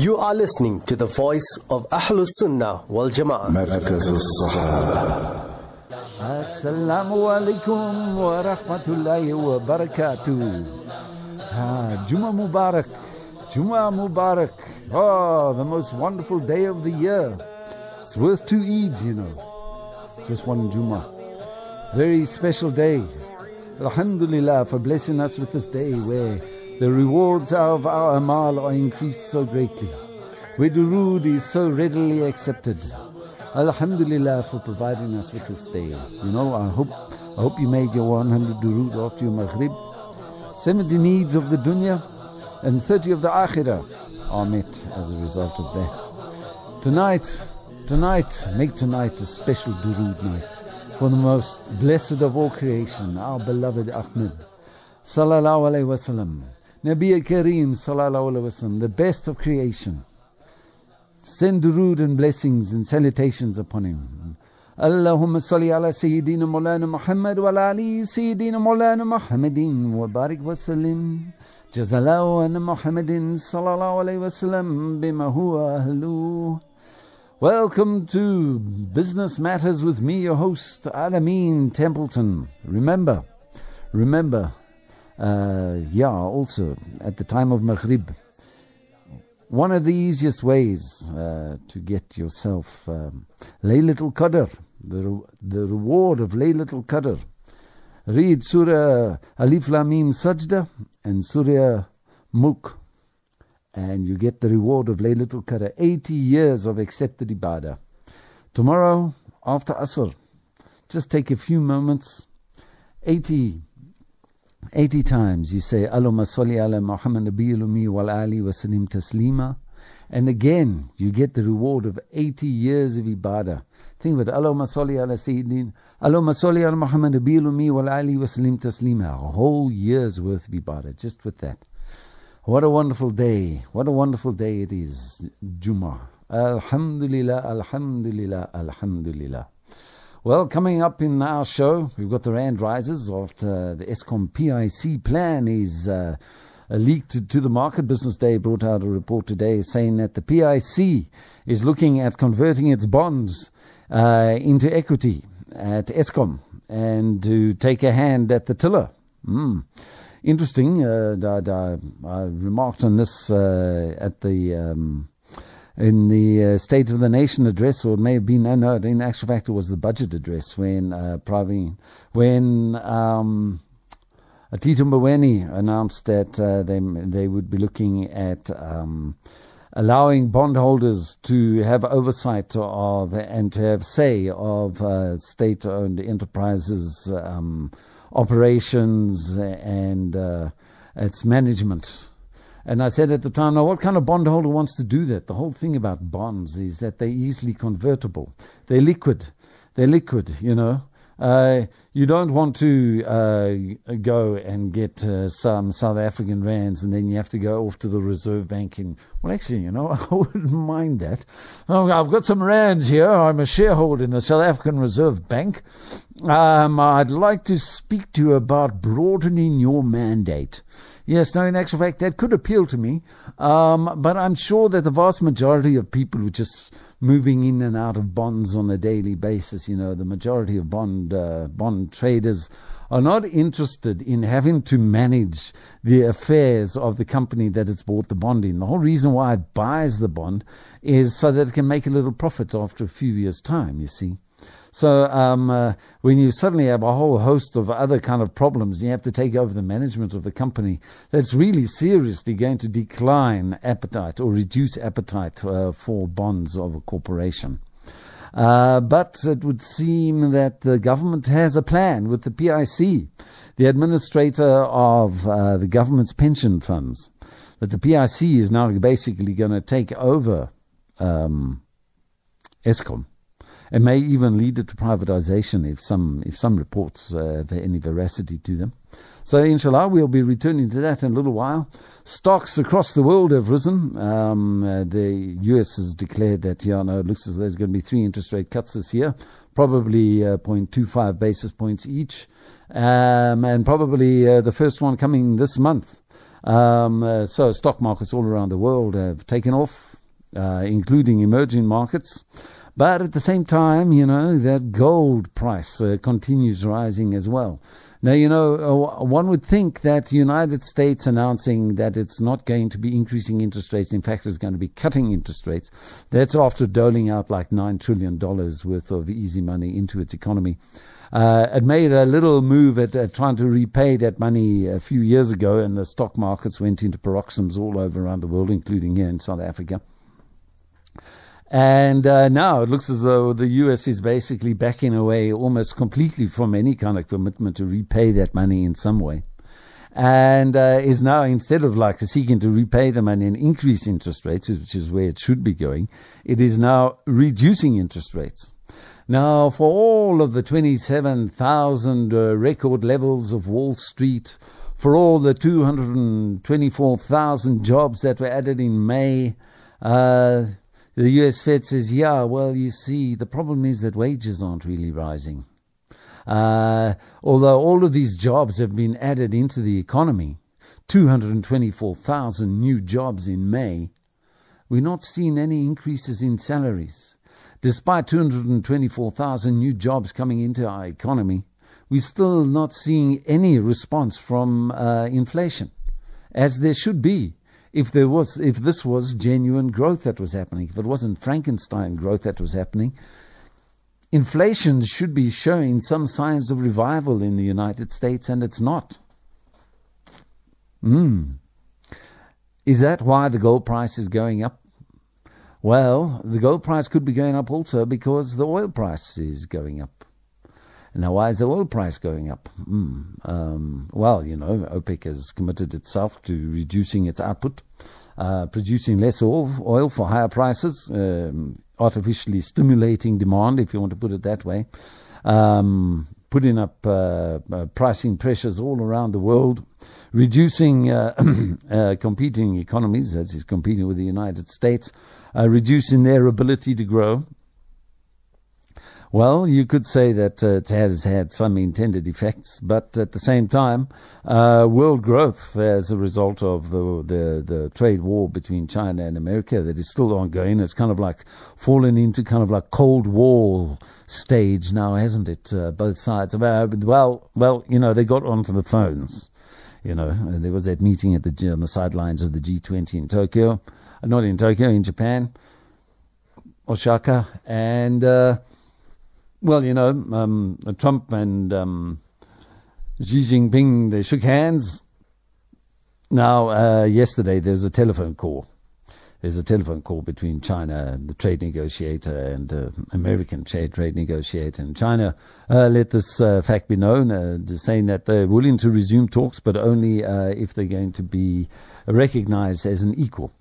You are listening to the voice of Ahlus Sunnah wal Jama'ah. مركز الصحابة Assalamu alaikum wa rahmatullahi wa barakatuh. Ah, Juma Mubarak. Juma Mubarak. Oh, the most wonderful day of the year. It's worth two Eids, you know. Just one Juma. Very special day. Alhamdulillah for blessing us with this day where the rewards of our amal are increased so greatly. Where durood is so readily accepted. Alhamdulillah for providing us with this day. You know, I hope I hope you made your 100 durood after your maghrib. 70 needs of the dunya and 30 of the akhirah are met as a result of that. Tonight, tonight, make tonight a special durood night for the most blessed of all creation, our beloved Ahmed. Sallallahu alayhi wasallam. Nabi Kareem sallallahu alayhi wasallam, the best of creation. Send durood and blessings and salutations upon him. اللهم صل على سيدنا مولانا محمد وعلى علي سيدنا مولانا محمد وبارك وسلم جزا الله أن محمد صلى الله عليه وسلم بما هو أهله Welcome to Business Matters with me, your host, Alameen Templeton. Remember, remember, uh, yeah, also at the time of Maghrib, one of the easiest ways uh, to get yourself um, Laylatul Qadr, the, re- the reward of Laylatul Qadr. Read Surah Alif Lamim Sajda and Surah Mulk and you get the reward of Laylatul Qadr, 80 years of accepted ibadah. Tomorrow, after Asr, just take a few moments, 80, 80 times you say, Allahumma salli ala Muhammad nabiyil ummi wal ali wa sallim taslima. And again, you get the reward of 80 years of ibadah. Think of it, Allahumma salli ala Sayyidin, Allahumma salli ala Muhammad nabiyil ummi wal ali wa sallim taslima. A whole year's worth of ibadah, just with that. What a wonderful day. What a wonderful day it is. Juma. Alhamdulillah, Alhamdulillah, Alhamdulillah. Well, coming up in our show, we've got the Rand Rises after the Eskom PIC plan is uh, leaked to the market. Business Day brought out a report today saying that the PIC is looking at converting its bonds uh, into equity at Eskom and to take a hand at the tiller. Mm interesting. Uh, I, I, I, remarked on this uh, at the um, in the uh, State of the Nation address, or it may have been no, no. In actual fact, it was the budget address when uh, Pravin, when um, Tito Mboweni announced that uh, they they would be looking at. Um, allowing bondholders to have oversight of and to have say of uh, state-owned enterprises um, operations and uh, its management. And I said at the time, now what kind of bondholder wants to do that? The whole thing about bonds is that they're easily convertible. They're liquid. They're liquid, you know. Uh, you don't want to uh, go and get uh, some South African rands and then you have to go off to the Reserve Bank. And, well, actually, you know, I wouldn't mind that. Oh, I've got some rands here. I'm a shareholder in the South African Reserve Bank. Um, I'd like to speak to you about broadening your mandate. Yes, no, in actual fact, that could appeal to me. Um, but I'm sure that the vast majority of people who are just moving in and out of bonds on a daily basis, you know, the majority of bond, uh, bond traders are not interested in having to manage the affairs of the company that it's bought the bond in. The whole reason why it buys the bond is so that it can make a little profit after a few years' time, you see. So um, uh, when you suddenly have a whole host of other kind of problems, you have to take over the management of the company. That's really seriously going to decline appetite or reduce appetite uh, for bonds of a corporation. Uh, but it would seem that the government has a plan with the PIC, the administrator of uh, the government's pension funds, that the PIC is now basically going to take over um, Eskom it may even lead to privatization if some if some reports uh, have any veracity to them. So, inshallah, we'll be returning to that in a little while. Stocks across the world have risen. Um, uh, the US has declared that, yeah, no, it looks as though there's going to be three interest rate cuts this year, probably uh, 0.25 basis points each, um, and probably uh, the first one coming this month. Um, uh, so stock markets all around the world have taken off, uh, including emerging markets. But at the same time, you know, that gold price uh, continues rising as well. Now, you know, uh, one would think that the United States announcing that it's not going to be increasing interest rates, in fact, it's going to be cutting interest rates. That's after doling out like $9 trillion worth of easy money into its economy. Uh, it made a little move at uh, trying to repay that money a few years ago, and the stock markets went into paroxysms all over around the world, including here in South Africa. And uh, now it looks as though the US is basically backing away almost completely from any kind of commitment to repay that money in some way. And uh, is now, instead of like seeking to repay the money and increase interest rates, which is where it should be going, it is now reducing interest rates. Now, for all of the 27,000 uh, record levels of Wall Street, for all the 224,000 jobs that were added in May, uh, the US Fed says, yeah, well, you see, the problem is that wages aren't really rising. Uh, although all of these jobs have been added into the economy, 224,000 new jobs in May, we're not seeing any increases in salaries. Despite 224,000 new jobs coming into our economy, we're still not seeing any response from uh, inflation, as there should be if there was, if this was genuine growth that was happening, if it wasn't Frankenstein growth that was happening, inflation should be showing some signs of revival in the United States, and it's not. Hmm. Is that why the gold price is going up? Well, the gold price could be going up also because the oil price is going up. Now, why is the oil price going up? Mm, um, well, you know, OPEC has committed itself to reducing its output, uh, producing less oil, oil for higher prices, um, artificially stimulating demand, if you want to put it that way, um, putting up uh, uh, pricing pressures all around the world, reducing uh, uh, competing economies, as is competing with the United States, reducing their ability to grow. Well, you could say that uh, it has had some intended effects, but at the same time, uh, world growth as a result of the, the, the trade war between China and America that is still ongoing, it's kind of like fallen into kind of like Cold War stage now, hasn't it? Uh, both sides. Well, well, you know, they got onto the phones. You know, there was that meeting at the on the sidelines of the G20 in Tokyo, not in Tokyo, in Japan, Osaka, and uh, well, you know, um, Trump and um, Xi Jinping, they shook hands. Now, uh, yesterday there was a telephone call. There's a telephone call between China, the trade negotiator, and uh, American trade, trade negotiator. And China uh, let this uh, fact be known, uh, saying that they're willing to resume talks, but only uh, if they're going to be recognized as an equal.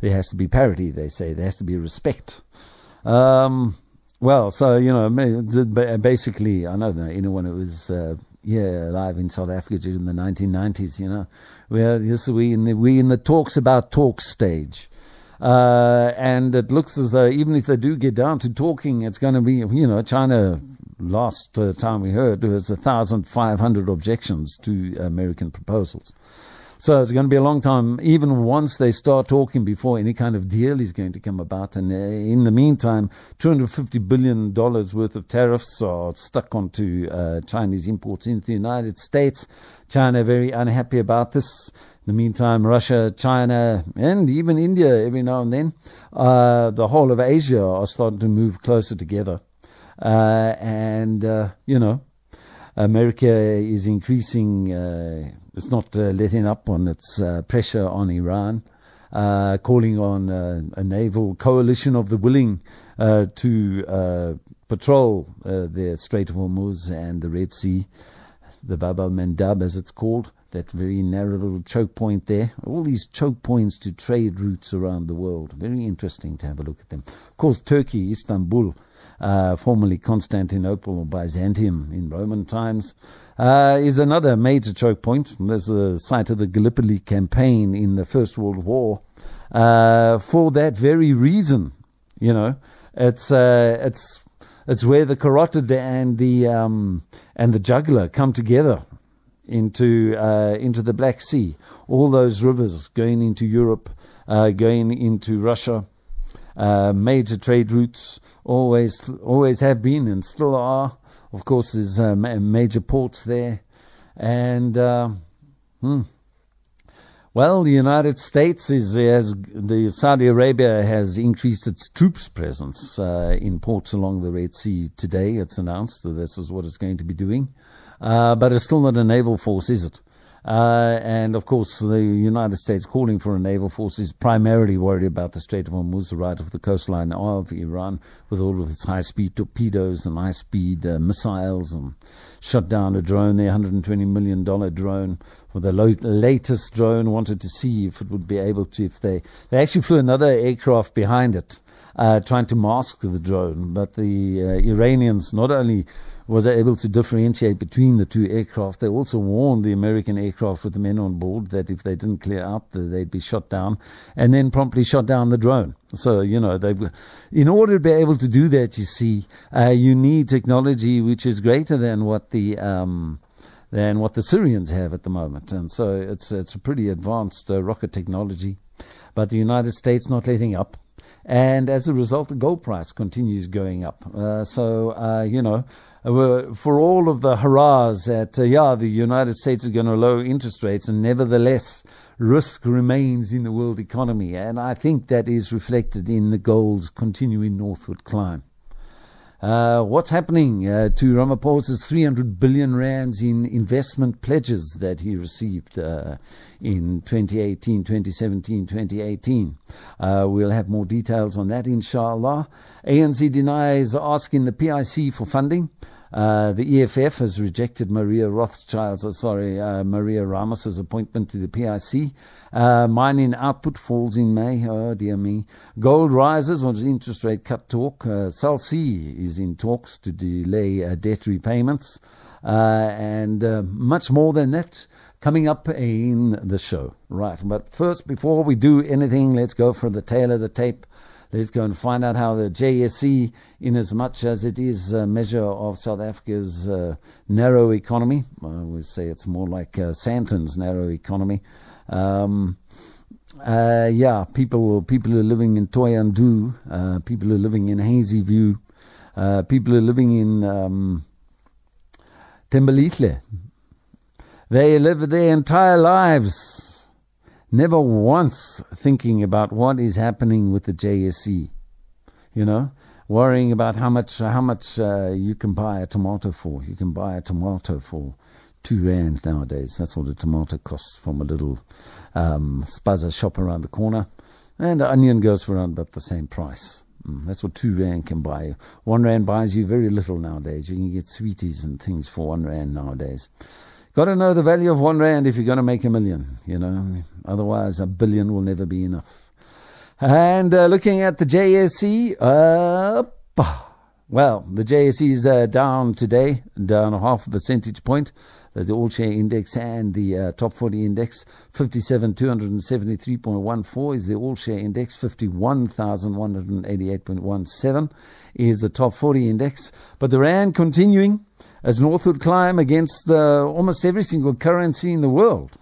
There has to be parity, they say. There has to be respect. Um, well, so you know, basically, I don't know anyone who was uh, yeah alive in South Africa during the 1990s. You know, where this we in the we in the talks about talk stage. Uh, and it looks as though even if they do get down to talking, it's going to be, you know, China last uh, time we heard there was 1,500 objections to American proposals. So it's going to be a long time, even once they start talking before any kind of deal is going to come about. And uh, in the meantime, $250 billion worth of tariffs are stuck onto uh, Chinese imports into the United States. China very unhappy about this. In the meantime, Russia, China, and even India, every now and then, uh, the whole of Asia are starting to move closer together. Uh, and, uh, you know, America is increasing uh, it's not uh, letting up on its uh, pressure on Iran, uh, calling on a naval coalition of the willing to patrol the Strait of Hormuz and the Red Sea, the Bab al Mandab as it's called, that very narrow little choke point there. All these choke points to trade routes around the world. Very interesting to have a look at them. Of course, Turkey, Istanbul, formerly Constantinople or Byzantium in Roman times uh, is another major choke point. There's the site of the Gallipoli campaign in the First World War. Uh, for that very reason, you know, it's uh, it's it's where the carotid and the um, and the jugular come together into uh, into the Black Sea. All those rivers going into Europe, uh, going into Russia, uh, major trade routes. Always, always have been and still are. Of course, there's uh, major ports there, and uh, hmm. Well, the United States is has the Saudi Arabia has increased its troops presence uh, in ports along the Red Sea today. It's announced that this is what it's going to be doing, uh, but it's still not a naval force, is it? Uh, and of course, the United States calling for a naval force is primarily worried about the Strait of Hormuz, right of the coastline of Iran, with all of its high speed torpedoes and high speed uh, missiles, and shot down a drone, the $120 million drone, for the lo- latest drone, wanted to see if it would be able to, if they, they actually flew another aircraft behind it, uh, trying to mask the drone, but the uh, Iranians not only was able to differentiate between the two aircraft. They also warned the American aircraft with the men on board that if they didn't clear out, they'd be shot down, and then promptly shot down the drone. So you know, they in order to be able to do that, you see, uh, you need technology which is greater than what the um, than what the Syrians have at the moment, and so it's it's a pretty advanced uh, rocket technology. But the United States not letting up and as a result, the gold price continues going up. Uh, so, uh, you know, for all of the hurrahs that, uh, yeah, the United States is going to lower interest rates, and nevertheless, risk remains in the world economy. And I think that is reflected in the gold's continuing northward climb. Uh, what's happening uh, to Ramaphosa's 300 billion rands in investment pledges that he received uh, in 2018, 2017, 2018? Uh, we'll have more details on that, inshallah. ANC denies asking the PIC for funding. Uh, the EFF has rejected Maria Rothschild's, uh, sorry, uh, Maria Ramos's appointment to the PIC. Uh, mining output falls in May. Oh dear me. Gold rises on interest rate cut talk. Uh, C is in talks to delay uh, debt repayments. And much more than that coming up in the show. Right. But first, before we do anything, let's go for the tale of the tape. Let's go and find out how the JSE, in as much as it is a measure of South Africa's uh, narrow economy, I would say it's more like uh, Sandton's narrow economy. Um, uh, yeah, people people who are living in Thohoyandou, uh, people who are living in Hazyview, uh, people who are living in um. They live their entire lives never once thinking about what is happening with the JSE. You know, worrying about how much how much uh, you can buy a tomato for. You can buy a tomato for two rand nowadays. That's what a tomato costs from a little um, spaza shop around the corner, and an onion goes for around about the same price. Mm, that's what two rand can buy you. One rand buys you very little nowadays. You can get sweeties and things for one rand nowadays. Got to know the value of one rand if you're going to make a million, you know. Otherwise, a billion will never be enough. And uh, looking at the JSE, well, the JSE is uh, down today, down a half a percentage point. Uh, the all share index and the uh, top 40 index, 57,273.14 is the all share index, 51,188.17 is the top 40 index. But the Rand continuing as northward climb against uh, almost every single currency in the world.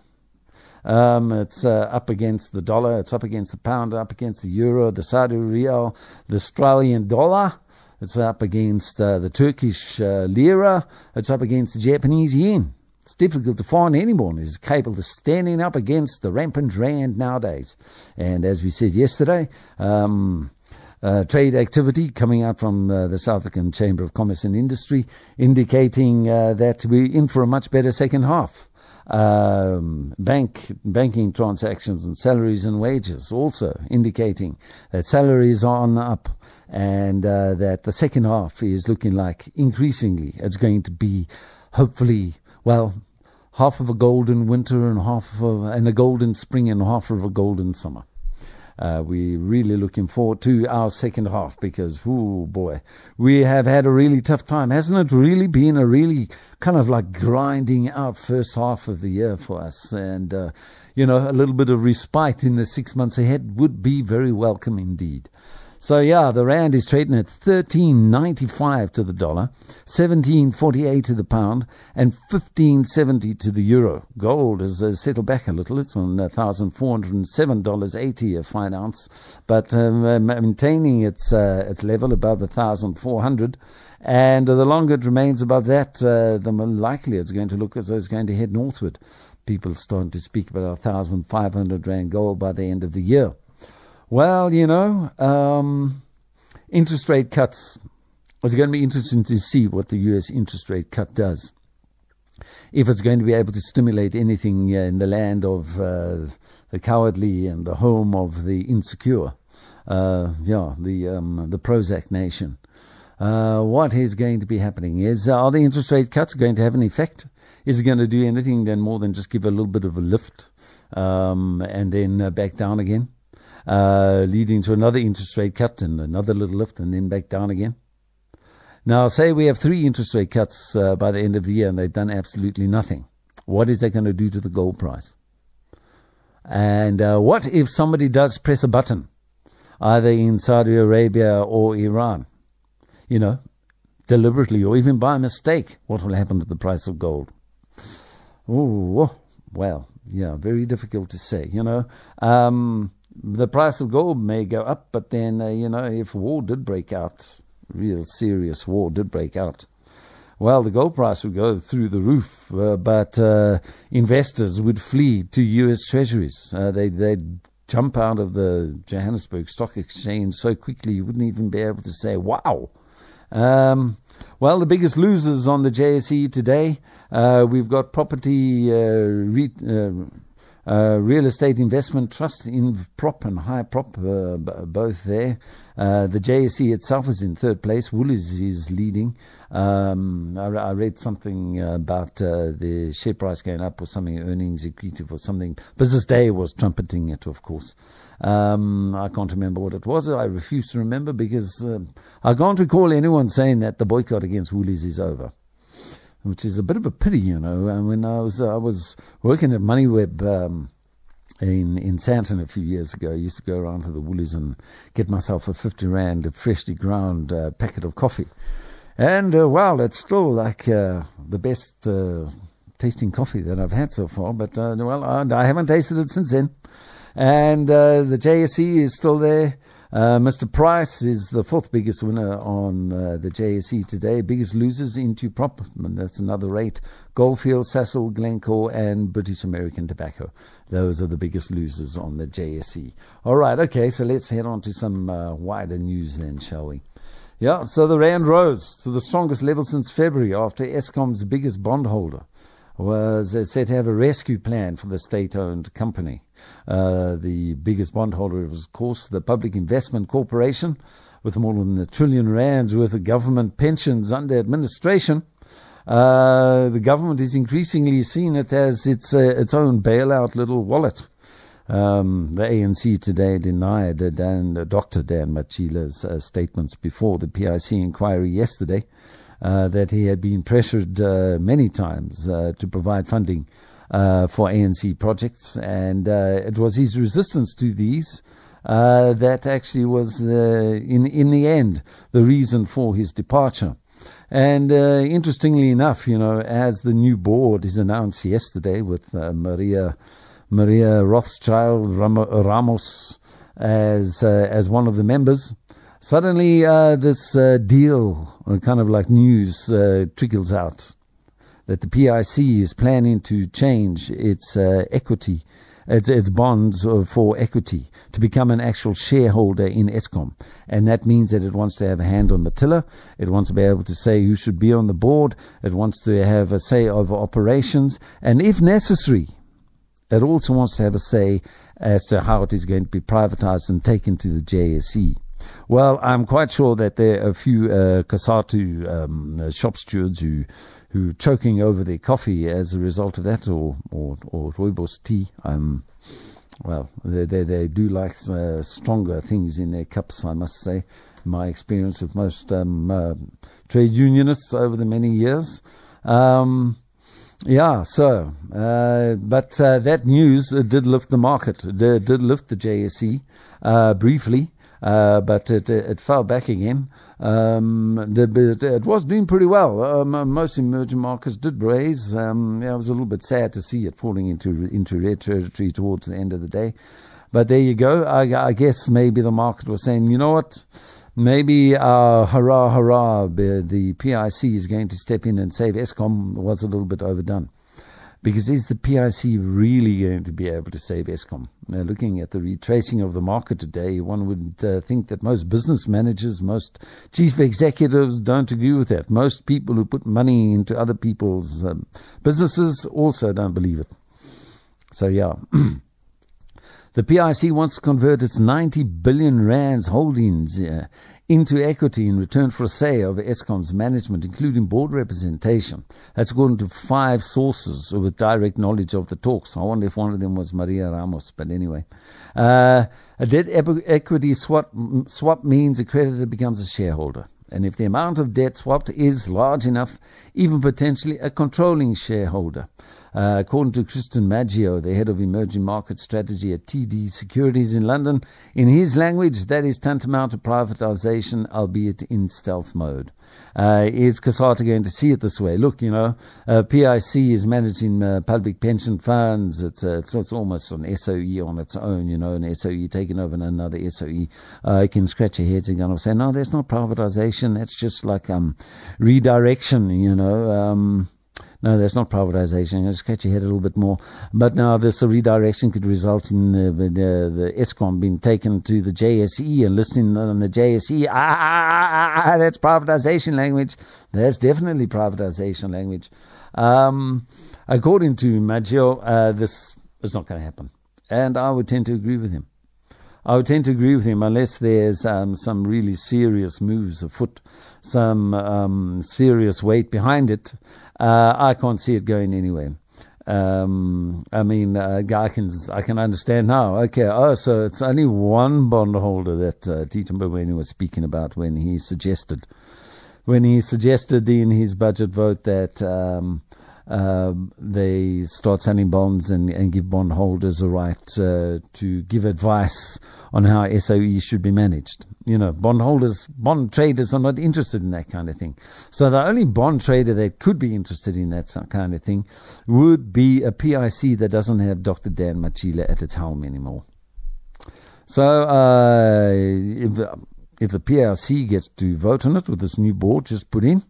Um, it's uh, up against the dollar, it's up against the pound, up against the euro, the Saudi riyal, the Australian dollar. It's up against uh, the Turkish uh, lira. It's up against the Japanese yen. It's difficult to find anyone who's capable of standing up against the rampant rand nowadays. And as we said yesterday, um, uh, trade activity coming out from uh, the South African Chamber of Commerce and Industry, indicating uh, that we're in for a much better second half. Um, bank banking transactions and salaries and wages also indicating that salaries are on the up and uh, that the second half is looking like increasingly it's going to be hopefully well half of a golden winter and half of a, and a golden spring and half of a golden summer uh, we're really looking forward to our second half because, oh boy, we have had a really tough time. Hasn't it really been a really kind of like grinding out first half of the year for us? And, uh, you know, a little bit of respite in the six months ahead would be very welcome indeed. So yeah, the rand is trading at thirteen ninety five to the dollar, seventeen forty eight to the pound, and fifteen seventy to the euro. Gold has uh, settled back a little; it's on uh, thousand four hundred and seven dollars eighty a fine ounce, but um, uh, maintaining its uh, its level above a thousand four hundred. And the longer it remains above that, uh, the more likely it's going to look as though it's going to head northward. People starting to speak about a thousand five hundred rand gold by the end of the year. Well, you know, um, interest rate cuts. It's going to be interesting to see what the U.S. interest rate cut does. If it's going to be able to stimulate anything uh, in the land of uh, the cowardly and the home of the insecure, uh, yeah, the um, the Prozac nation. Uh, what is going to be happening? Is are the interest rate cuts going to have an effect? Is it going to do anything then more than just give a little bit of a lift um, and then uh, back down again? Uh, leading to another interest rate cut and another little lift and then back down again. Now, say we have three interest rate cuts uh, by the end of the year and they've done absolutely nothing. What is that going to do to the gold price? And uh, what if somebody does press a button, either in Saudi Arabia or Iran? You know, deliberately or even by mistake, what will happen to the price of gold? Oh, well, yeah, very difficult to say. You know, um, the price of gold may go up, but then, uh, you know, if war did break out, real serious war did break out, well, the gold price would go through the roof, uh, but uh, investors would flee to U.S. treasuries. Uh, they, they'd jump out of the Johannesburg Stock Exchange so quickly you wouldn't even be able to say, wow. Um, well, the biggest losers on the JSE today, uh, we've got property uh, re- uh, real estate investment trust in prop and Hyprop, uh, b- both there. Uh, the JSE itself is in third place. Woolies is leading. Um, I, I, read something about uh, the share price going up or something, earnings accretive or something. Business Day was trumpeting it, of course. Um, I can't remember what it was. I refuse to remember because uh, I can't recall anyone saying that the boycott against Woolies is over which is a bit of a pity, you know. And when I was I was working at MoneyWeb um, in in Sandton a few years ago, I used to go around to the Woolies and get myself a fifty rand a freshly ground uh, packet of coffee, and uh, well, it's still like uh, the best uh, tasting coffee that I've had so far. But uh, well, I, I, haven't tasted it since then, and uh, the JSE is still there. Uh, Mr. Price is the fourth biggest winner on uh, the JSE today. Biggest losers into prop, that's another rate. Goldfield, Sasol, Glencore, and British American Tobacco. Those are the biggest losers on the JSE. All right, okay, so let's head on to some uh, wider news then, shall we? Yeah, so the Rand rose to the strongest level since February after Eskom's biggest bondholder was said to have a rescue plan for the state-owned company. Uh, the biggest bondholder was, of course, the Public Investment Corporation, with more than a trillion rands worth of government pensions under administration. Uh, the government is increasingly seeing it as its uh, its own bailout little wallet. Um, the ANC today denied Dan, Dr. Dan Matjila's uh, statements before the PIC inquiry yesterday uh, that he had been pressured uh, many times to provide funding for ANC projects, and it was his resistance to these that actually was the, in in the end the reason for his departure. And uh, interestingly enough, you know, as the new board is announced yesterday with uh, Maria Maria Rothschild Ramos as uh, as one of the members, Suddenly, uh, this uh, deal, uh, kind of like news, uh, trickles out that the PIC is planning to change its uh, equity, its, its bonds for equity, to become an actual shareholder in Eskom. And that means that it wants to have a hand on the tiller. It wants to be able to say who should be on the board. It wants to have a say over operations. And if necessary, it also wants to have a say as to how it is going to be privatized and taken to the JSE. Well, I'm quite sure that there are a few uh, Cosatu um, uh, shop stewards who who choking over their coffee as a result of that, or or, or rooibos tea. Um, well, they, they, they do like uh, stronger things in their cups, I must say. My experience with most um, uh, trade unionists over the many years. Um, yeah, so, uh, but uh, that news did lift the market, did, did lift the JSE uh, briefly. Uh, but it, it fell back again. Um, the, it was doing pretty well. Um, most emerging markets did raise. Um, yeah, was a little bit sad to see it falling into into red territory towards the end of the day. But there you go. I, I guess maybe the market was saying, you know what? Maybe uh, hurrah, hurrah, the, the PIC is going to step in and save Eskom was a little bit overdone. Because is the PIC really going to be able to save Eskom? Now, looking at the retracing of the market today, one would uh, think that most business managers, most chief executives don't agree with that. Most people who put money into other people's um, businesses also don't believe it. So, yeah. the PIC wants to convert its 90 billion rands holdings uh, into equity in return for a say over Eskom's management, including board representation. That's according to five sources with direct knowledge of the talks. I wonder if one of them was Maria Ramos, but anyway. Uh, a debt equity swap, swap means a creditor becomes a shareholder. And if the amount of debt swapped is large enough, even potentially a controlling shareholder. Uh, according to Cristian Maggio, the head of emerging market strategy at TD Securities in London, in his language, that is tantamount to privatization, albeit in stealth mode. Uh, is COSATU going to see it this way? Look, you know, uh, PIC is managing uh, public pension funds. It's, uh, it's, it's almost an SOE on its own, you know, an SOE taking over another SOE. Uh, you can scratch your heads and kind of say, no, that's not privatization. That's just like um, redirection, you know. Um, no, that's not privatization. You scratch your head a little bit more. But now this redirection could result in the, the, the Eskom being taken to the JSE and listening on the JSE. Ah, ah, ah, ah, ah, that's privatization language. That's definitely privatization language. Um, according to Maggio, uh, this is not going to happen. And I would tend to agree with him. I would tend to agree with him unless there's um, some really serious moves afoot, some um, serious weight behind it. Uh, I can't see it going anywhere. Um, I mean, uh, I can I can understand now. Okay, oh, so it's only one bondholder that uh, Tito Mboweni was speaking about when he suggested when he suggested in his budget vote that um, uh, they start selling bonds and, and give bondholders a right uh, to give advice on how SOE should be managed. You know, bondholders, bond traders are not interested in that kind of thing. So the only bond trader that could be interested in that kind of thing would be a PIC that doesn't have Dr. Dan Matjila at its helm anymore. So, uh, if, if the PIC gets to vote on it with this new board just put in,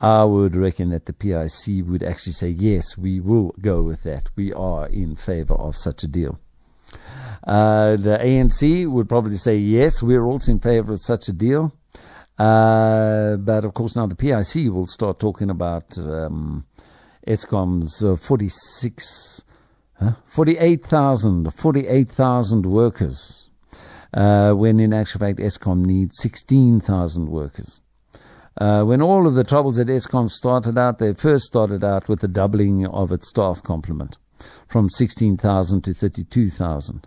I would reckon that the PIC would actually say, yes, we will go with that. We are in favor of such a deal. Uh, the ANC would probably say, yes, we're also in favor of such a deal. Uh, but of course, now the PIC will start talking about um, Eskom's uh, 46, huh? 48,000 48, workers uh, when in actual fact Eskom needs 16,000 workers. Uh, when all of the troubles at Eskom started out, they first started out with the doubling of its staff complement from 16,000 to 32,000.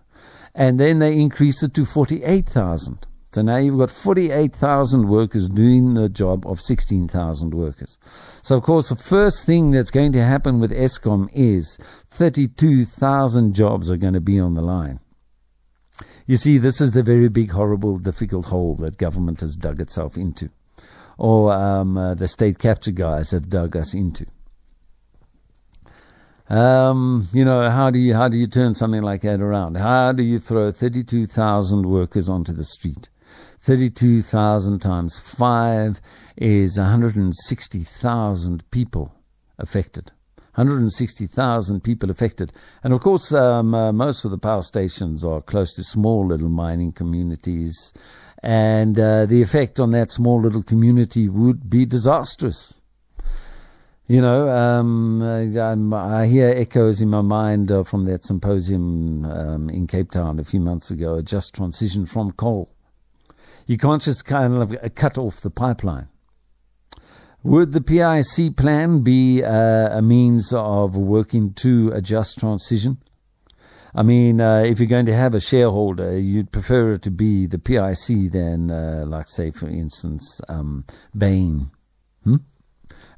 And then they increased it to 48,000. So now you've got 48,000 workers doing the job of 16,000 workers. So of course the first thing that's going to happen with Eskom is 32,000 jobs are going to be on the line. You see, this is the very big, horrible, difficult hole that government has dug itself into, or um, uh, the state capture guys have dug us into. Um, you know, how do you how do you turn something like that around? How do you throw 32,000 workers onto the street? 32,000 times 5 is 160,000 people affected. 160,000 people affected. And of course, um, uh, most of the power stations are close to small little mining communities. And uh, the effect on that small little community would be disastrous. You know, um, I, I, hear echoes in my mind uh, from that symposium um, in Cape Town a few months ago, a just transition from coal. You can't just kind of cut off the pipeline. Would the PIC plan be uh, a means of working to a just transition? I mean, uh, if you're going to have a shareholder, you'd prefer it to be the PIC than, uh, like, say, for instance, um, Bain. Hmm?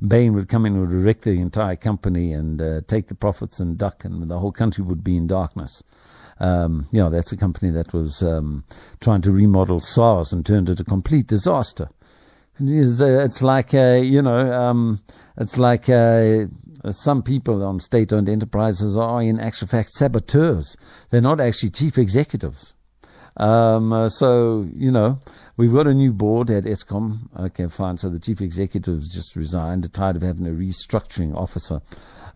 Bain would come in and wreck the entire company and uh, take the profits and duck, and the whole country would be in darkness. Um, you know, that's a company that was um, trying to remodel SARS and turned it a complete disaster. It's, uh, like, uh, you know, um, it's like some people on state owned enterprises are, in actual fact, saboteurs. They're not actually chief executives. Um, uh, so, you know, we've got a new board at Eskom. Okay, fine. So the chief executive's just resigned, tired of having a restructuring officer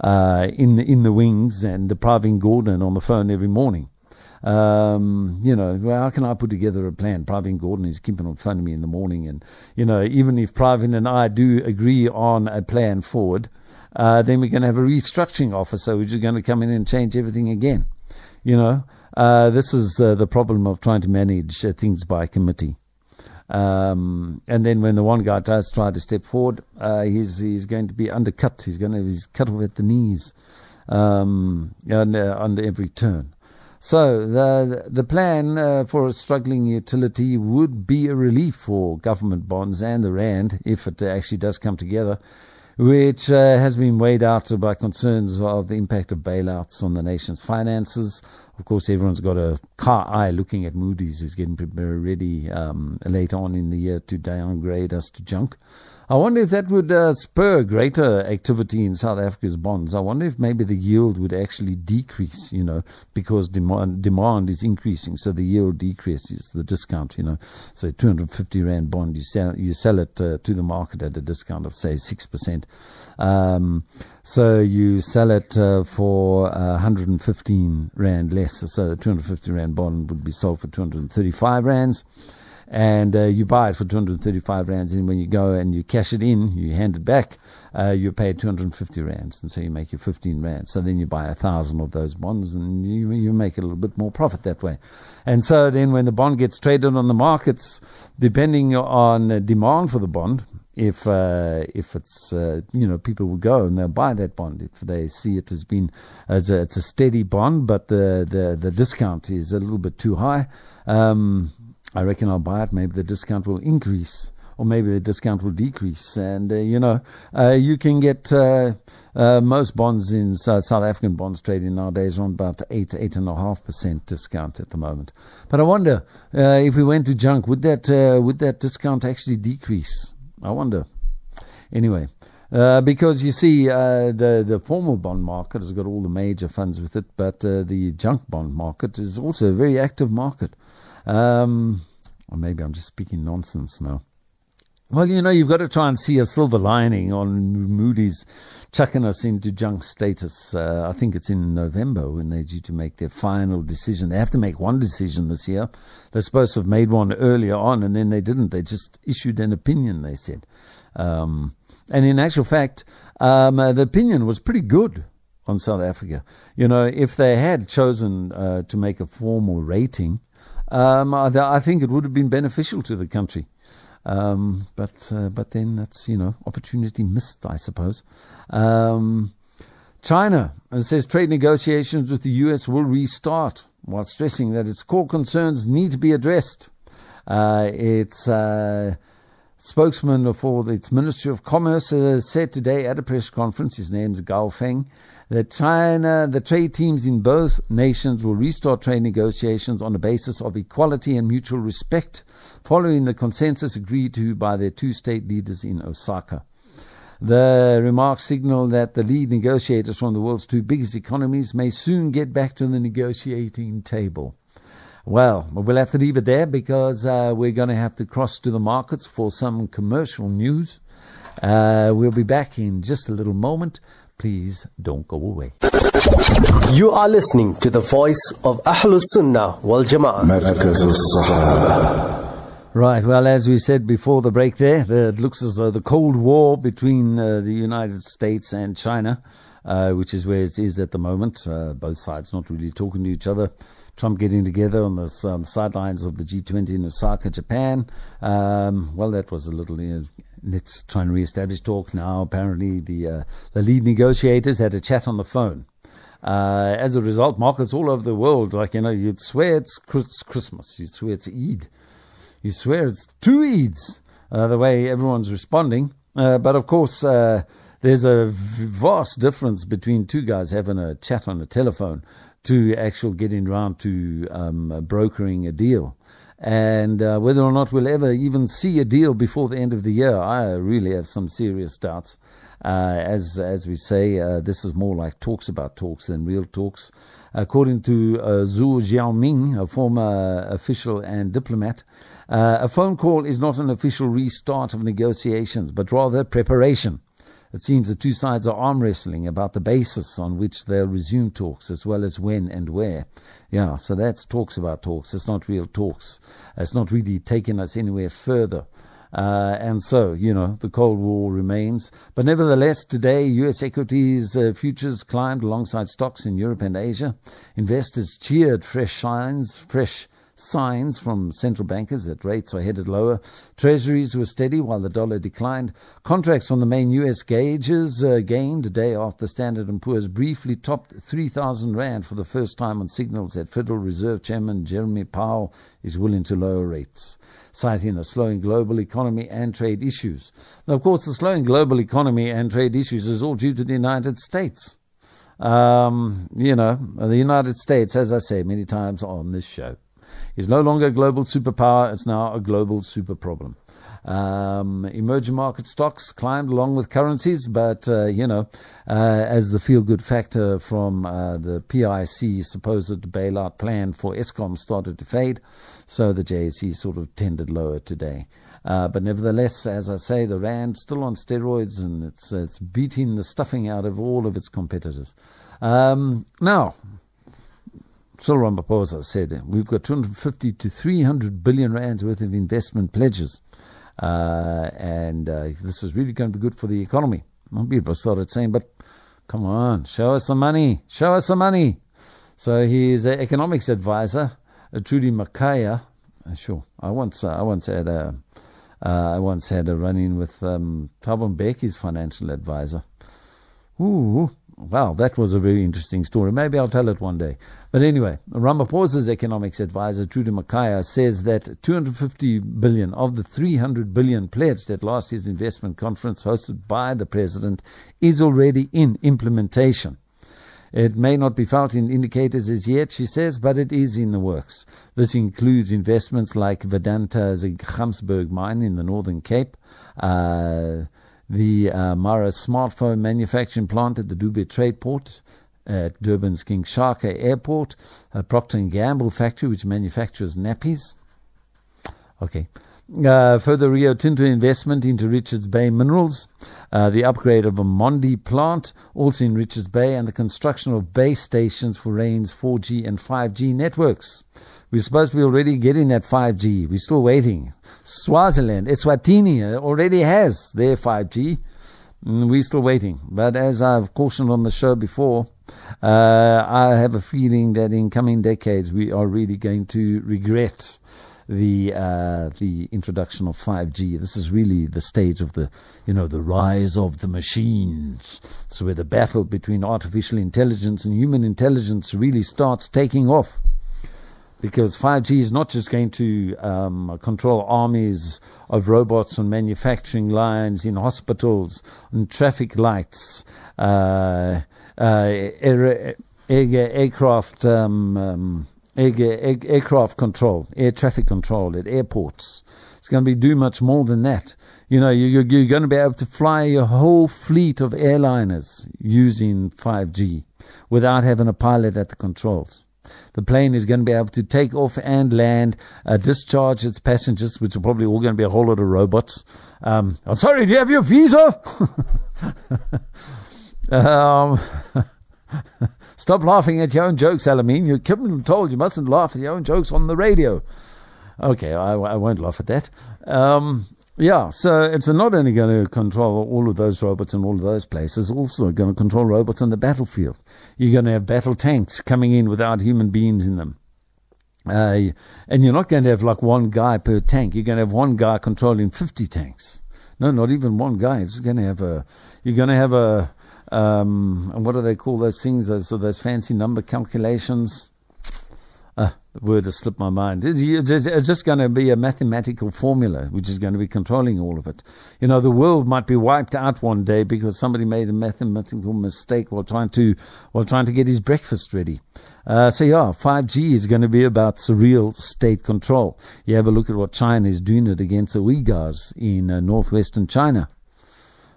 uh, in, the, in the wings and depriving Gordhan on the phone every morning. Um, you know, well, how can I put together a plan? Pravin Gordhan is keeping on phoning me in the morning, and you know, even if Pravin and I do agree on a plan forward, uh, then we're going to have a restructuring officer which is going to come in and change everything again. You know, uh, this is uh, the problem of trying to manage uh, things by committee. Um, and then when the one guy does try to step forward, uh, he's he's going to be undercut. He's going to he's cut off at the knees um, under, under every turn. So the the plan uh, for a struggling utility would be a relief for government bonds and the rand if it actually does come together which uh, has been weighed out by concerns of the impact of bailouts on the nation's finances. Of course, everyone's got a car eye looking at Moody's, who's getting ready um, later on in the year to downgrade us to junk. I wonder if that would uh, spur greater activity in South Africa's bonds. I wonder if maybe the yield would actually decrease, you know, because demand, demand is increasing, so the yield decreases, the discount, you know. So 250 Rand bond, you sell, you sell it uh, to the market at a discount of, say, 6%. Um, so you sell it uh, for uh, 115 Rand less. So the 250 Rand bond would be sold for 235 Rands and uh, you buy it for 235 rands. And when you go and you cash it in, you hand it back, uh, you pay 250 rands, and so you make your 15 rands. So then you buy a thousand of those bonds, and you you make a little bit more profit that way. And so then when the bond gets traded on the markets, depending on demand for the bond. If uh, if it's uh, you know people will go and they'll buy that bond if they see it has been as a, it's a steady bond but the, the the discount is a little bit too high um, I reckon I'll buy it. Maybe the discount will increase, or maybe the discount will decrease. And uh, you know, uh, you can get uh, uh most bonds in South African bonds trading nowadays on about eight, eight and a half percent discount at the moment. But I wonder uh, if we went to junk, would that uh, would that discount actually decrease? I wonder. Anyway. Because you see, the the formal bond market has got all the major funds with it, but the junk bond market is also a very active market. Um, or maybe I'm just speaking nonsense now. Well, you know, you've got to try and see a silver lining on Moody's chucking us into junk status. Uh, I think it's in November when they're due to make their final decision. They have to make one decision this year. They're supposed to have made one earlier on, and then they didn't. They just issued an opinion, they said. Um, and in actual fact, um, uh, the opinion was pretty good on South Africa. You know, if they had chosen uh, to make a formal rating, um, I, I, think it would have been beneficial to the country. Um, but uh, but then that's you know opportunity missed, I suppose. Um, China says trade negotiations with the U.S. will restart, while stressing that its core concerns need to be addressed. Uh, its uh, spokesman for its Ministry of Commerce uh, said today at a press conference, his name's Gao Feng, that China, the trade teams in both nations will restart trade negotiations on the basis of equality and mutual respect, following the consensus agreed to by their two state leaders in Osaka. The remarks signal that the lead negotiators from the world's two biggest economies may soon get back to the negotiating table. Well, we'll have to leave it there because uh, we're going to have to cross to the markets for some commercial news. Uh, we'll be back in just a little moment. Please don't go away. You are listening to the voice of Ahlus Sunnah wal Jama'ah. Right, well, as we said before the break there, it looks as though the Cold War between uh, the United States and China, uh, which is where it is at the moment, uh, both sides not really talking to each other. Trump getting together on the um, sidelines of the G20 in Osaka, Japan. Um, well, that was a little you know, let's try and re-establish talk now. Apparently, the uh, the lead negotiators had a chat on the phone. Uh, as a result, markets all over the world, like you know, you'd swear it's Christmas, you'd swear it's Eid, you swear it's two Eids. Uh, the way everyone's responding, uh, but of course, uh, there's a vast difference between two guys having a chat on a telephone to actual getting round to um, brokering a deal. And uh, whether or not we'll ever even see a deal before the end of the year, I really have some serious doubts. Uh, as as we say, uh, this is more like talks about talks than real talks. According to uh, Zhou Xiaoming, a former official and diplomat, uh, a phone call is not an official restart of negotiations, but rather preparation. It seems the two sides are arm wrestling about the basis on which they'll resume talks, as well as when and where. Yeah, so that's talks about talks. It's not real talks. It's not really taking us anywhere further. Uh, and so, you know, the Cold War remains. But nevertheless, today, U.S. equities uh, futures climbed alongside stocks in Europe and Asia. Investors cheered fresh signs, fresh signs from central bankers that rates are headed lower. Treasuries were steady while the dollar declined. Contracts on the main U.S. gauges uh, gained a day after Standard & Poor's briefly topped 3,000 Rand for the first time on signals that Federal Reserve Chairman Jeremy Powell is willing to lower rates citing a slowing global economy and trade issues. Now, of course, the slowing global economy and trade issues is all due to the United States. Um, you know, the United States, as I say many times on this show, is no longer a global superpower, it's now a global super problem. Um, emerging market stocks climbed along with currencies, but uh, you know, uh, as the feel-good factor from uh, the PIC supposed bailout plan for Eskom started to fade, so the JSE sort of tended lower today. Uh, but nevertheless, as I say, the rand still on steroids, and it's it's beating the stuffing out of all of its competitors. Um, now, Cyril Ramaphosa said we've got 250 to 300 billion rands worth of investment pledges. Uh, and uh, this is really going to be good for the economy. And people started saying, but come on, show us some money, show us some money. So his uh, economics advisor, uh, Trudi Makhaya, uh, sure, I once, uh, I once had a, I once had a run-in with um, Thabo Mbeki's financial advisor. Ooh, Wow, that was a very interesting story. Maybe I'll tell it one day. But anyway, Ramaphosa's economics advisor, Trudi Makhaya, says that 250 billion of the 300 billion pledged at last year's investment conference hosted by the president is already in implementation. It may not be felt in indicators as yet, she says, but it is in the works. This includes investments like Vedanta's Gamsberg mine in the Northern Cape, uh, the uh, Mara smartphone manufacturing plant at the Dube Trade Port, at Durban's King Shaka Airport, a Procter & Gamble factory which manufactures nappies. Okay. Uh, further Rio Tinto investment into Richards Bay Minerals, uh, the upgrade of a Mondi plant, also in Richards Bay, and the construction of base stations for Rain's 4G and 5G networks. We're supposed to be already getting that 5G. We're still waiting. Swaziland, Eswatini already has their 5G. Mm, we're still waiting. But as I've cautioned on the show before, uh, I have a feeling that in coming decades we are really going to regret the uh, the introduction of 5G. This is really the stage of the you know the rise of the machines. So where the battle between artificial intelligence and human intelligence really starts taking off because 5G is not just going to um, control armies of robots on manufacturing lines, in hospitals, on traffic lights, uh, uh, air, air, aircraft, um, um, air, aircraft control, air traffic control at airports. It's going to be do much more than that. You know, you're, you're going to be able to fly your whole fleet of airliners using 5G without having a pilot at the controls. The plane is going to be able to take off and land, uh, discharge its passengers, which are probably all going to be a whole lot of robots. Um, I'm sorry, do you have your visa? um, stop laughing at your own jokes, Alameen. You're told you mustn't laugh at your own jokes on the radio. Okay, I, I won't laugh at that. Um, yeah, so it's not only going to control all of those robots in all of those places, also going to control robots on the battlefield. You're going to have battle tanks coming in without human beings in them. Uh, and you're not going to have like one guy per tank. You're going to have one guy controlling 50 tanks. No, not even one guy. It's going to have a, you're going to have a, um, and what do they call those things? Those, those fancy number calculations. Uh, the word has slipped my mind. It's, it's, just going to be a mathematical formula which is going to be controlling all of it. You know, the world might be wiped out one day because somebody made a mathematical mistake while trying to while trying to get his breakfast ready. Uh, so yeah, 5G is going to be about surreal state control. You have a look at what China is doing it against the Uyghurs in uh, northwestern China.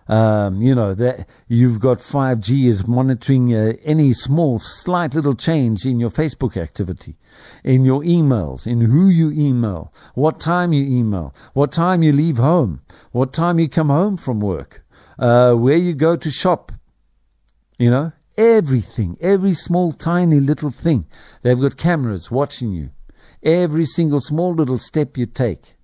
Um, you know that you've got 5G is monitoring uh, any small, slight little change in your Facebook activity, in your emails, in who you email, what time you email, what time you leave home, what time you come home from work, uh, where you go to shop. You know everything, every small, tiny little thing. They've got cameras watching you. Every single small little step you take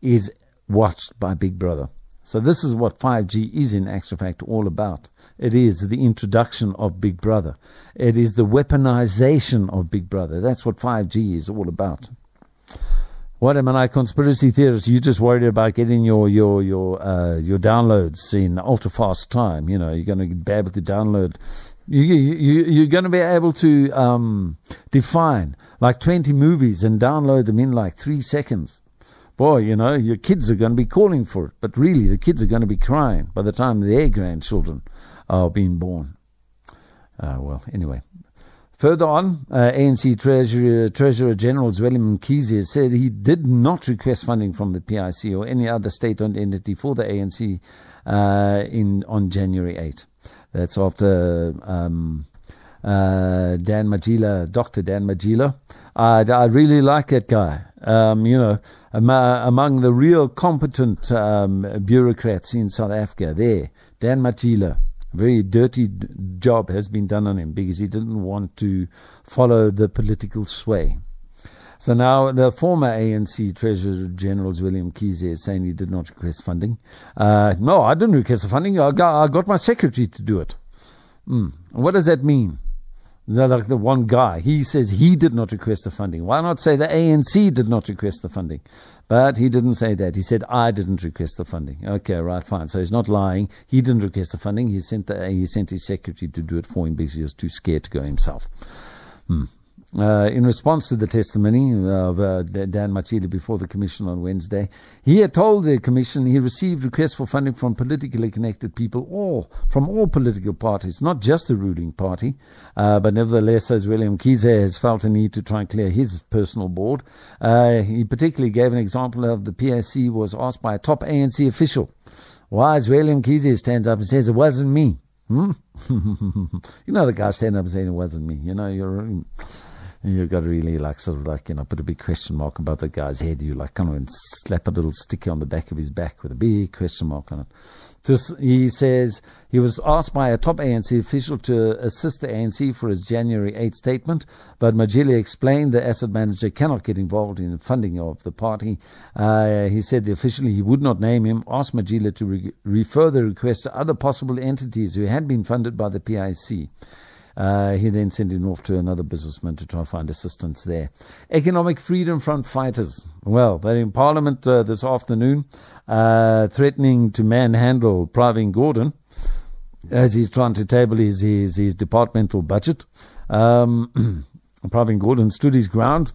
is watched by Big Brother. So this is what 5G is in actual fact all about. It is the introduction of Big Brother. It is the weaponization of Big Brother. That's what 5G is all about. What am I, conspiracy theorists? You just worried about getting your your your uh, your downloads in ultra fast time. You know, you're going to be able to download. You, you, you're going to be able to um, define like 20 movies and download them in like three seconds boy, you know, your kids are going to be calling for it. But really, the kids are going to be crying by the time their grandchildren are being born. Uh, well, anyway. Further on, uh, ANC Treasurer, Treasurer General Zweli Mkhize said he did not request funding from the PIC or any other state-owned entity for the ANC uh, in on January 8. That's after um, uh, Dan Matjila, Dr. Dan Matjila. I, I really like that guy. Um, you know, among the real competent um, bureaucrats in South Africa, there, Dan Matjila, very dirty job has been done on him because he didn't want to follow the political sway. So now the former ANC Treasurer General Zweli Mkhize is saying he did not request funding. Uh, no, I didn't request the funding. I got, I got my secretary to do it. Mm. What does that mean? Like the one guy. He says he did not request the funding. Why not say the ANC did not request the funding? But he didn't say that. He said I didn't request the funding. Okay, right, fine. So he's not lying. He didn't request the funding. He sent the, he sent his secretary to do it for him because he was too scared to go himself. Hmm. Uh, in response to the testimony of uh, Dan Matjila before the Commission on Wednesday, he had told the Commission he received requests for funding from politically connected people, all from all political parties, not just the ruling party. Uh, but nevertheless, as Zweli Mkhize has felt a need to try and clear his personal board, uh, he particularly gave an example of the PSC was asked by a top ANC official. Why is Zweli Mkhize stands up and says it wasn't me? Hmm? you know the guy standing up and saying it wasn't me. You know you're you've got to really like sort of like you know put a big question mark above the guy's head. You like kind of slap a little sticker on the back of his back with a big question mark on it. Just, he says he was asked by a top ANC official to assist the ANC for his January 8 statement, but Matjila explained the asset manager cannot get involved in the funding of the party. Uh, he said the official he would not name him asked Matjila to re- refer the request to other possible entities who had been funded by the PIC. Uh, he then sent him off to another businessman to try and find assistance there. Economic Freedom Front fighters. Well, they're in Parliament uh, this afternoon, uh, threatening to manhandle Pravin Gordhan as he's trying to table his, his, his departmental budget. Um, Pravin Gordhan stood his ground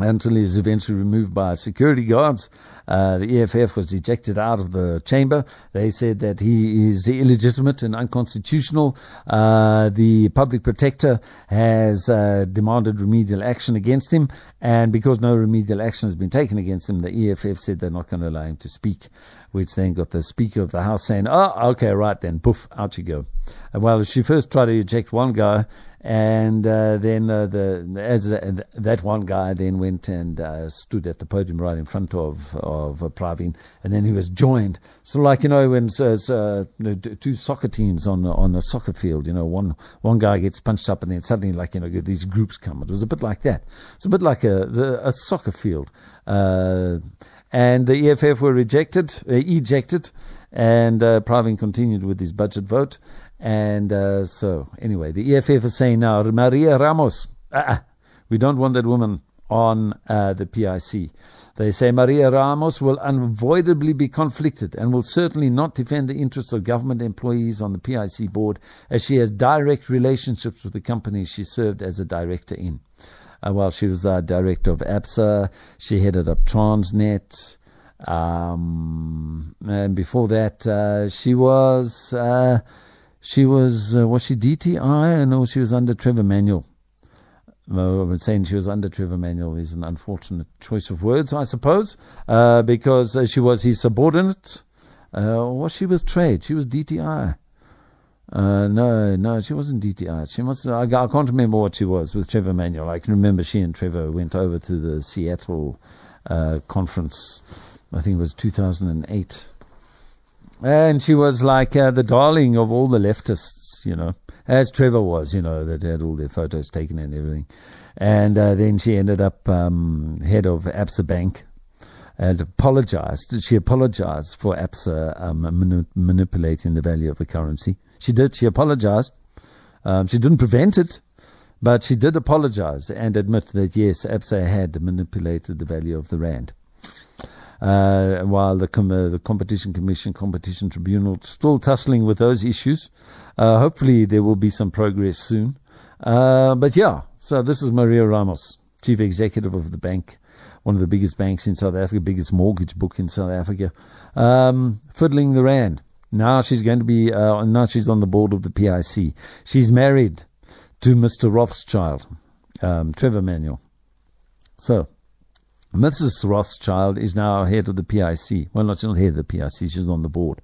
until he was eventually removed by security guards. Uh, the EFF was ejected out of the chamber. They said that he is illegitimate and unconstitutional. Uh, the public protector has uh, demanded remedial action against him, and because no remedial action has been taken against him, the EFF said they're not going to allow him to speak. Which then got the Speaker of the House saying, "Oh, okay, right then, poof, out you go." well, she first tried to eject one guy and uh, then uh, the as uh, that one guy then went and uh, stood at the podium right in front of of uh, Pravin, and then he was joined. So like you know when uh, two soccer teams on on a soccer field, you know one one guy gets punched up, and then suddenly like you know these groups come. It was a bit like that. It's a bit like a a soccer field. and the EFF were rejected, ejected, and Pravin continued with his budget vote. And uh, so, anyway, the EFF is saying now, Maria Ramos, uh, we don't want that woman on uh, the PIC. They say Maria Ramos will unavoidably be conflicted and will certainly not defend the interests of government employees on the PIC board as she has direct relationships with the companies she served as a director in. uh, while she was uh, director of ABSA. She headed up Transnet. Um, and before that, uh, she was uh, she was uh, was she DTI? No, she was under Trevor Manuel. I'm saying she was under Trevor Manuel is an unfortunate choice of words, I suppose, uh, because uh, she was his subordinate. Uh, was she with trade? She was DTI. Uh, no, no, she wasn't DTI. She must. I, I can't remember what she was with Trevor Manuel. I can remember she and Trevor went over to the Seattle uh, conference. I think it was 2008, and she was like uh, the darling of all the leftists, you know, as Trevor was, you know, that had all their photos taken and everything. And uh, then she ended up um, head of Absa Bank and apologized. She apologized for Absa um, mani- manipulating the value of the currency. She did. She apologized. Um, she didn't prevent it, but she did apologize and admit that yes, Absa had manipulated the value of the rand. Uh, while the, com- uh, the Competition Commission, Competition Tribunal, still tussling with those issues. Uh, hopefully, there will be some progress soon. Uh, but yeah, so this is Maria Ramos, Chief Executive of the bank, one of the biggest banks in South Africa, biggest mortgage book in South Africa, um, fiddling the rand. Now she's going to be, uh, now she's on the board of the PIC. She's married to Mr. Rothschild, um, Trevor Manuel. So, Mrs. Rothschild is now head of the PIC. Well, not she's not head of the PIC, she's on the board.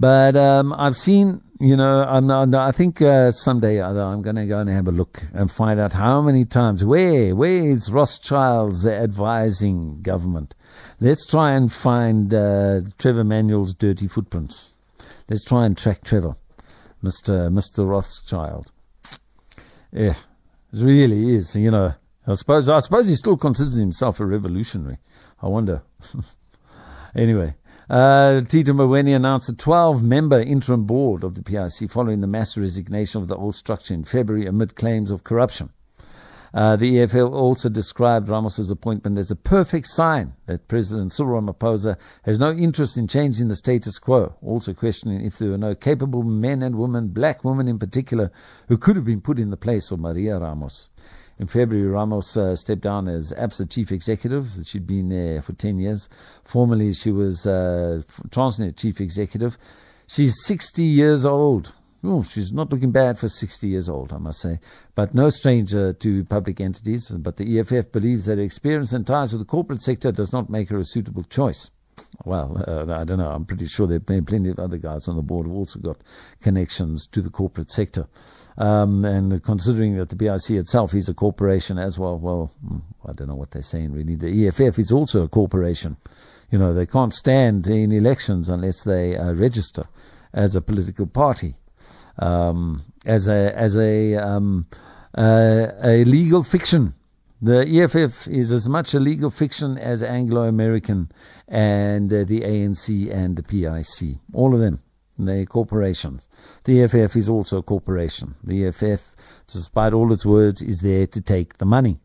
But um, I've seen, you know, I'm, I think uh, someday I'm going to go and have a look and find out how many times, where, where is Rothschild's advising government? Let's try and find uh, Trevor Manuel's dirty footprints. Let's try and track Trevor, Mr. Mr. Rothschild. Yeah, it really is, you know. I suppose I suppose he still considers himself a revolutionary. I wonder. anyway, uh, Tito Mboweni announced a 12-member interim board of the PIC following the mass resignation of the old structure in February amid claims of corruption. Uh, the EFF also described Ramos's appointment as a perfect sign that President Cyril Ramaphosa has no interest in changing the status quo, also questioning if there were no capable men and women, black women in particular, who could have been put in the place of Maria Ramos. In February, Ramos uh, stepped down as ABSA chief executive. She'd been there for 10 years. Formerly, she was uh, Transnet chief executive. She's 60 years old. Oh, she's not looking bad for 60 years old, I must say. But no stranger to public entities. But the EFF believes that experience and ties with the corporate sector does not make her a suitable choice. Well, uh, I don't know. I'm pretty sure there been plenty of other guys on the board who've also got connections to the corporate sector. Um, and considering that the PIC itself is a corporation as well, well, hmm, I don't know what they're saying really. The EFF is also a corporation. You know, they can't stand in elections unless they uh, register as a political party, um, as a as a um, uh, a legal fiction. The EFF is as much a legal fiction as Anglo-American and uh, the ANC and the PIC. All of them. They're corporations. The EFF is also a corporation. The EFF, despite all its words, is there to take the money.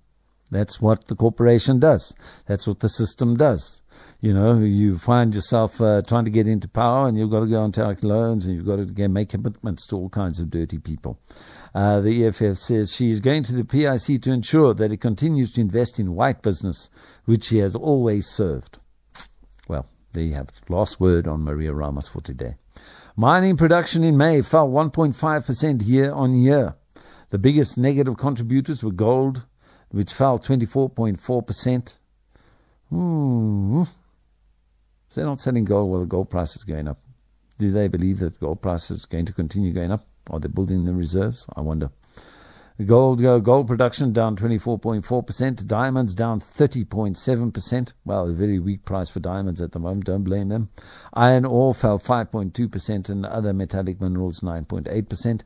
That's what the corporation does. That's what the system does. You know, you find yourself uh, trying to get into power, and you've got to go and take loans, and you've got to again, make commitments to all kinds of dirty people. Uh, the EFF says she is going to the PIC to ensure that it continues to invest in white business, which she has always served. Well, there you have it. Last word on Maria Ramos for today. Mining production in May fell 1.5% year on year. The biggest negative contributors were gold, which fell 24.4%. Hmm. They're not selling gold while the gold price is going up. Do they believe that gold price is going to continue going up? Are they building the reserves? I wonder. Gold uh, gold production down 24.4%. Diamonds down 30.7%. Well, a very weak price for diamonds at the moment. Don't blame them. Iron ore fell 5.2% and other metallic minerals 9.8%.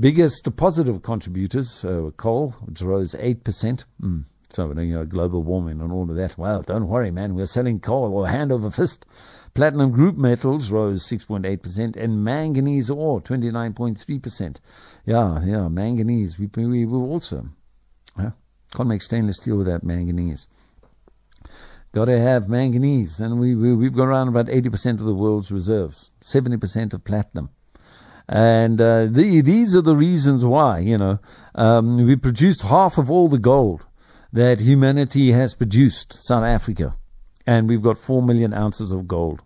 Biggest positive contributors uh, coal, which rose 8%. Mm. So, you know, global warming and all of that. Well, don't worry, man. We're selling coal or hand over fist. Platinum group metals rose 6.8% and manganese ore 29.3%. Yeah, yeah, manganese. We, we, we also yeah, can't make stainless steel without manganese. Got to have manganese, and we, we we've got around about 80% of the world's reserves, 70% of platinum. And uh, the, these are the reasons why, you know, um, we produced half of all the gold that humanity has produced South Africa, and we've got four million ounces of gold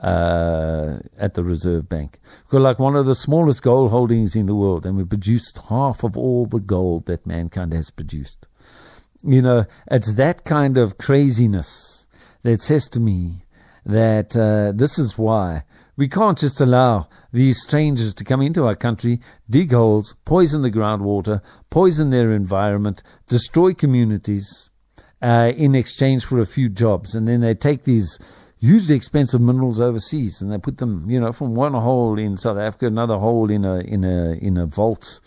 uh, at the Reserve Bank. We're like one of the smallest gold holdings in the world, and we produced half of all the gold that mankind has produced. You know, it's that kind of craziness that says to me that uh, this is why we can't just allow these strangers to come into our country, dig holes, poison the groundwater, poison their environment, destroy communities uh, in exchange for a few jobs. And then they take these hugely expensive minerals overseas, and they put them, you know, from one hole in South Africa, another hole in a in a in a vault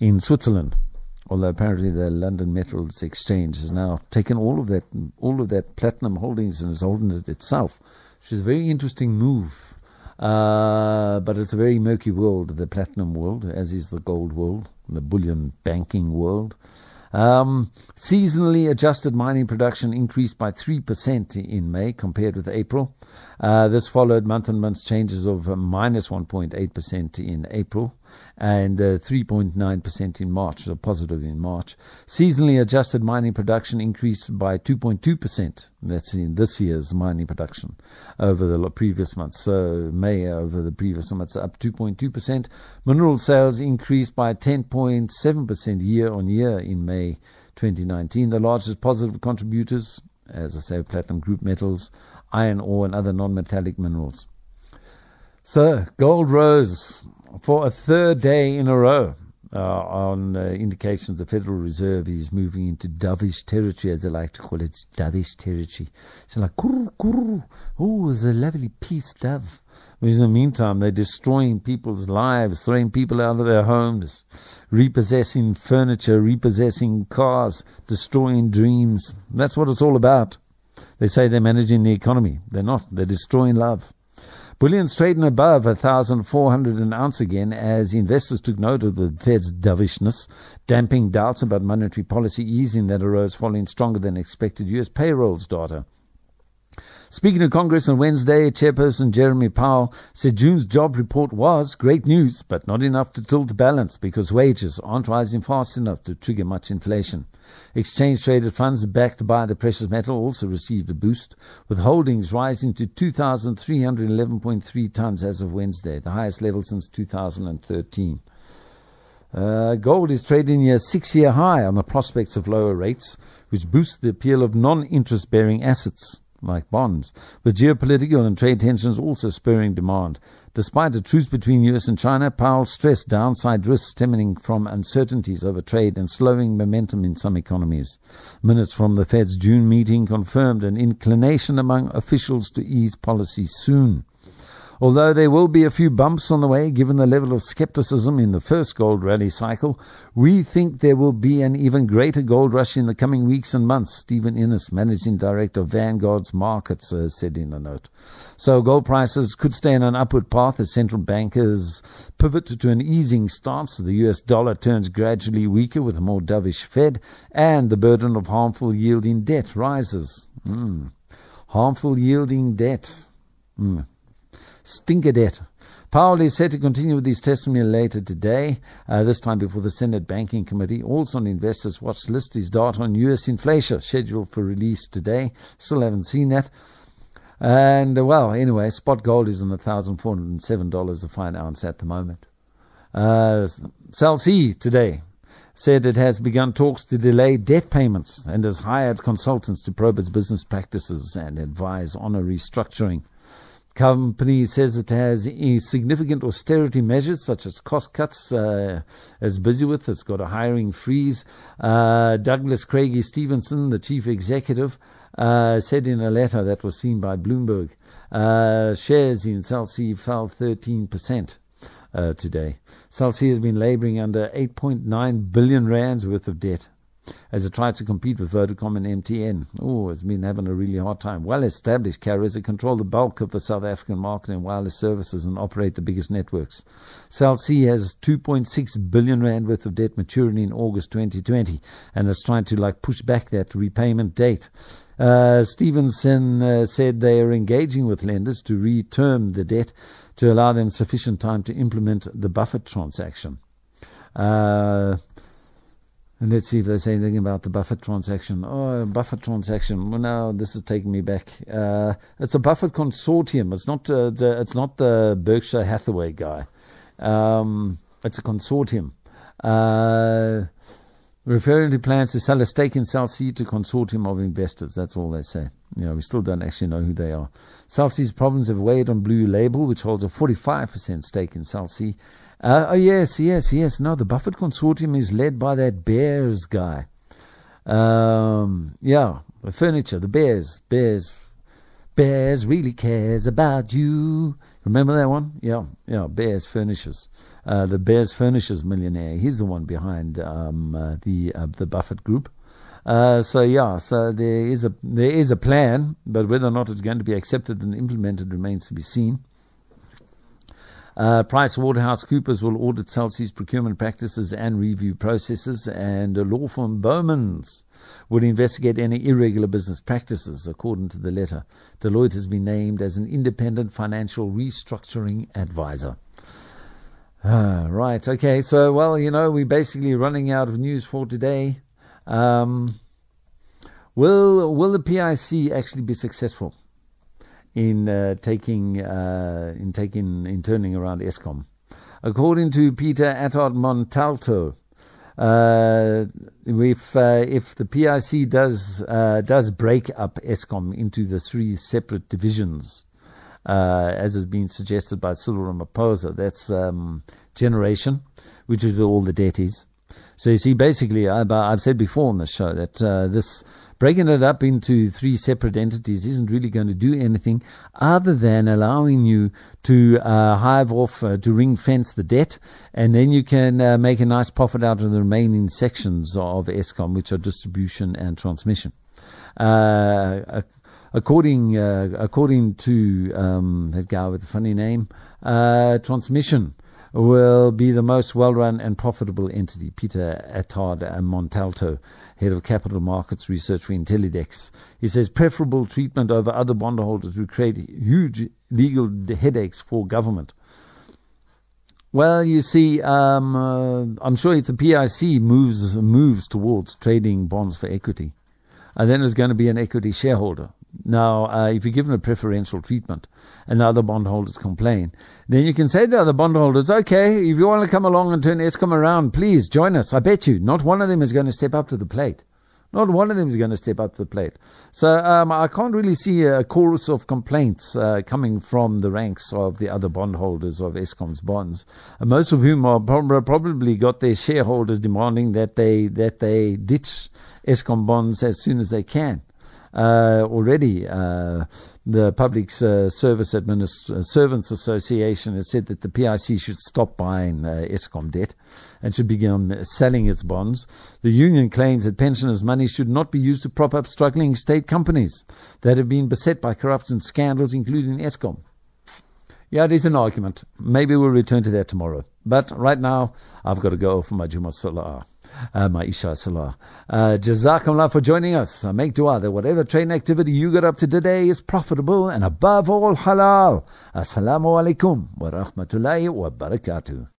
in Switzerland. Although apparently the London Metals Exchange has now taken all of that all of that platinum holdings and is holding it itself, which is a very interesting move. Uh, but it's a very murky world, the platinum world, as is the gold world, the bullion banking world. Um, seasonally adjusted mining production increased by 3% in May compared with April. Uh, this followed month-on-month changes of minus 1.8% in April and uh, 3.9% in March, so positive in March. Seasonally adjusted mining production increased by 2.2%. That's in this year's mining production over the previous month. So May over the previous months up 2.2%. Mineral sales increased by 10.7% year on year in May 2019. The largest positive contributors, as I say, platinum group metals, iron ore, and other non-metallic minerals. So gold rose for a third day in a row. Uh, on uh, indications the Federal Reserve is moving into dovish territory, as they like to call it, it's dovish territory. So like, oh, there's a lovely peace dove. Whereas in the meantime, they're destroying people's lives, throwing people out of their homes, repossessing furniture, repossessing cars, destroying dreams. That's what it's all about. They say they're managing the economy. They're not. They're destroying love. Bullion's trading above 1,400 an ounce again as investors took note of the Fed's dovishness, damping doubts about monetary policy easing that arose following stronger than expected U.S. payrolls data. Speaking to Congress on Wednesday, Chairperson Jeremy Powell said June's job report was great news, but not enough to tilt the balance because wages aren't rising fast enough to trigger much inflation. Exchange traded funds backed by the precious metal also received a boost, with holdings rising to 2,311.3 tons as of Wednesday, the highest level since 2013. Uh, gold is trading near six year high on the prospects of lower rates, which boosts the appeal of non interest bearing assets like bonds, with geopolitical and trade tensions also spurring demand. Despite a truce between US and China, Powell stressed downside risks stemming from uncertainties over trade and slowing momentum in some economies. Minutes from the Fed's June meeting confirmed an inclination among officials to ease policy soon. Although there will be a few bumps on the way, given the level of skepticism in the first gold rally cycle, we think there will be an even greater gold rush in the coming weeks and months, Stephen Innes, Managing Director of Vanguard's Markets, uh, said in a note. So gold prices could stay on an upward path as central bankers pivot to an easing stance. The US dollar turns gradually weaker with a more dovish Fed, and the burden of harmful yielding debt rises. Mm. Harmful yielding debt. Mm. Stinker debt. Powell is set to continue with his testimony later today, uh, this time before the Senate Banking Committee. Also on investors' watch list is data on U.S. inflation, scheduled for release today. Still haven't seen that. And, uh, well, anyway, spot gold is on $1,407 a fine ounce at the moment. Uh, today said it has begun talks to delay debt payments and has hired consultants to probe its business practices and advise on a restructuring company says it has significant austerity measures such as cost cuts uh, as busy with. It's got a hiring freeze. Uh, Douglas Craigie Stevenson, the chief executive, uh, said in a letter that was seen by Bloomberg, uh, shares in Cell C fell 13% uh, today. Cell C has been laboring under 8.9 billion rands worth of debt as it tries to compete with Vodacom and MTN. Oh, it's been having a really hard time. Well established carriers that control the bulk of the South African market in wireless services and operate the biggest networks. Cell C has 2.6 billion rand worth of debt maturing in August 2020 and is trying to like push back that repayment date. Uh, Stevenson uh, said they are engaging with lenders to reterm the debt to allow them sufficient time to implement the Buffett transaction. Uh, And let's see if they say anything about the Buffett transaction. Oh, Buffett transaction. Well, now this is taking me back. Uh, it's a Buffett consortium. It's not. Uh, the, it's not the Berkshire Hathaway guy. Um, it's a consortium. Uh, referring to plans to sell a stake in Cell C to consortium of investors. That's all they say. You know, we still don't actually know who they are. Cell C's problems have weighed on Blue Label, which holds a 45% stake in Cell C uh, oh, yes, yes, yes. No, the Buffett Consortium is led by that Bears guy. Um, yeah, the furniture, the Bears, Bears, Bears really cares about you. Remember that one? Yeah, yeah, Bears furnishes. Uh, the Bears furnishes millionaire. He's the one behind um, uh, the uh, the Buffett Group. Uh, so yeah, so there is a there is a plan, but whether or not it's going to be accepted and implemented remains to be seen. Uh, Price Waterhouse Coopers will audit Cell C's procurement practices and review processes, and law firm Bowmans will investigate any irregular business practices, according to the letter. Deloitte has been named as an independent financial restructuring advisor. Uh, right, okay, so, well, you know, we're basically running out of news for today. Um, will, will the PIC actually be successful? In uh, taking uh, in taking in turning around Eskom. According to Peter Attard Montalto, uh, if uh, if the PIC does uh, does break up Eskom into the three separate divisions, uh, as has been suggested by Cyril Ramaphosa, that's um, generation, which is where all the debt is. So you see, basically, I've, I've said before on the show that this breaking it up into three separate entities isn't really going to do anything other than allowing you to uh, hive off, uh, to ring fence the debt, and then you can uh, make a nice profit out of the remaining sections of Eskom, which are distribution and transmission. Uh, according uh, according to um, that guy with the funny name, uh, transmission will be the most well-run and profitable entity. Peter Attard Montalto head of capital markets research for Intellidex. He says preferable treatment over other bondholders would create huge legal headaches for government. Well, you see, um, uh, I'm sure if the PIC moves moves towards trading bonds for equity, and then there's going to be an equity shareholder. Now, uh, if you're given a preferential treatment and the other bondholders complain, then you can say to the other bondholders, okay, if you want to come along and turn Eskom around, please join us. I bet you not one of them is going to step up to the plate. Not one of them is going to step up to the plate. So um, I can't really see a chorus of complaints uh, coming from the ranks of the other bondholders of Eskom's bonds, most of whom are probably got their shareholders demanding that they that they ditch Eskom bonds as soon as they can already. Uh, the Public uh, Service Administ- uh, Servants Association has said that the PIC should stop buying uh, Eskom debt and should begin selling its bonds. The union claims that pensioners' money should not be used to prop up struggling state companies that have been beset by corruption scandals, including Eskom. Yeah, it is an argument. Maybe we'll return to that tomorrow. But right now, I've got to go for my Juma Salah uh, Maisha Salah. Uh, Jazakumullah for joining us. I make dua that whatever trading activity you got up to today is profitable and above all halal. Assalamu alaikum wa rahmatullahi wa barakatuh.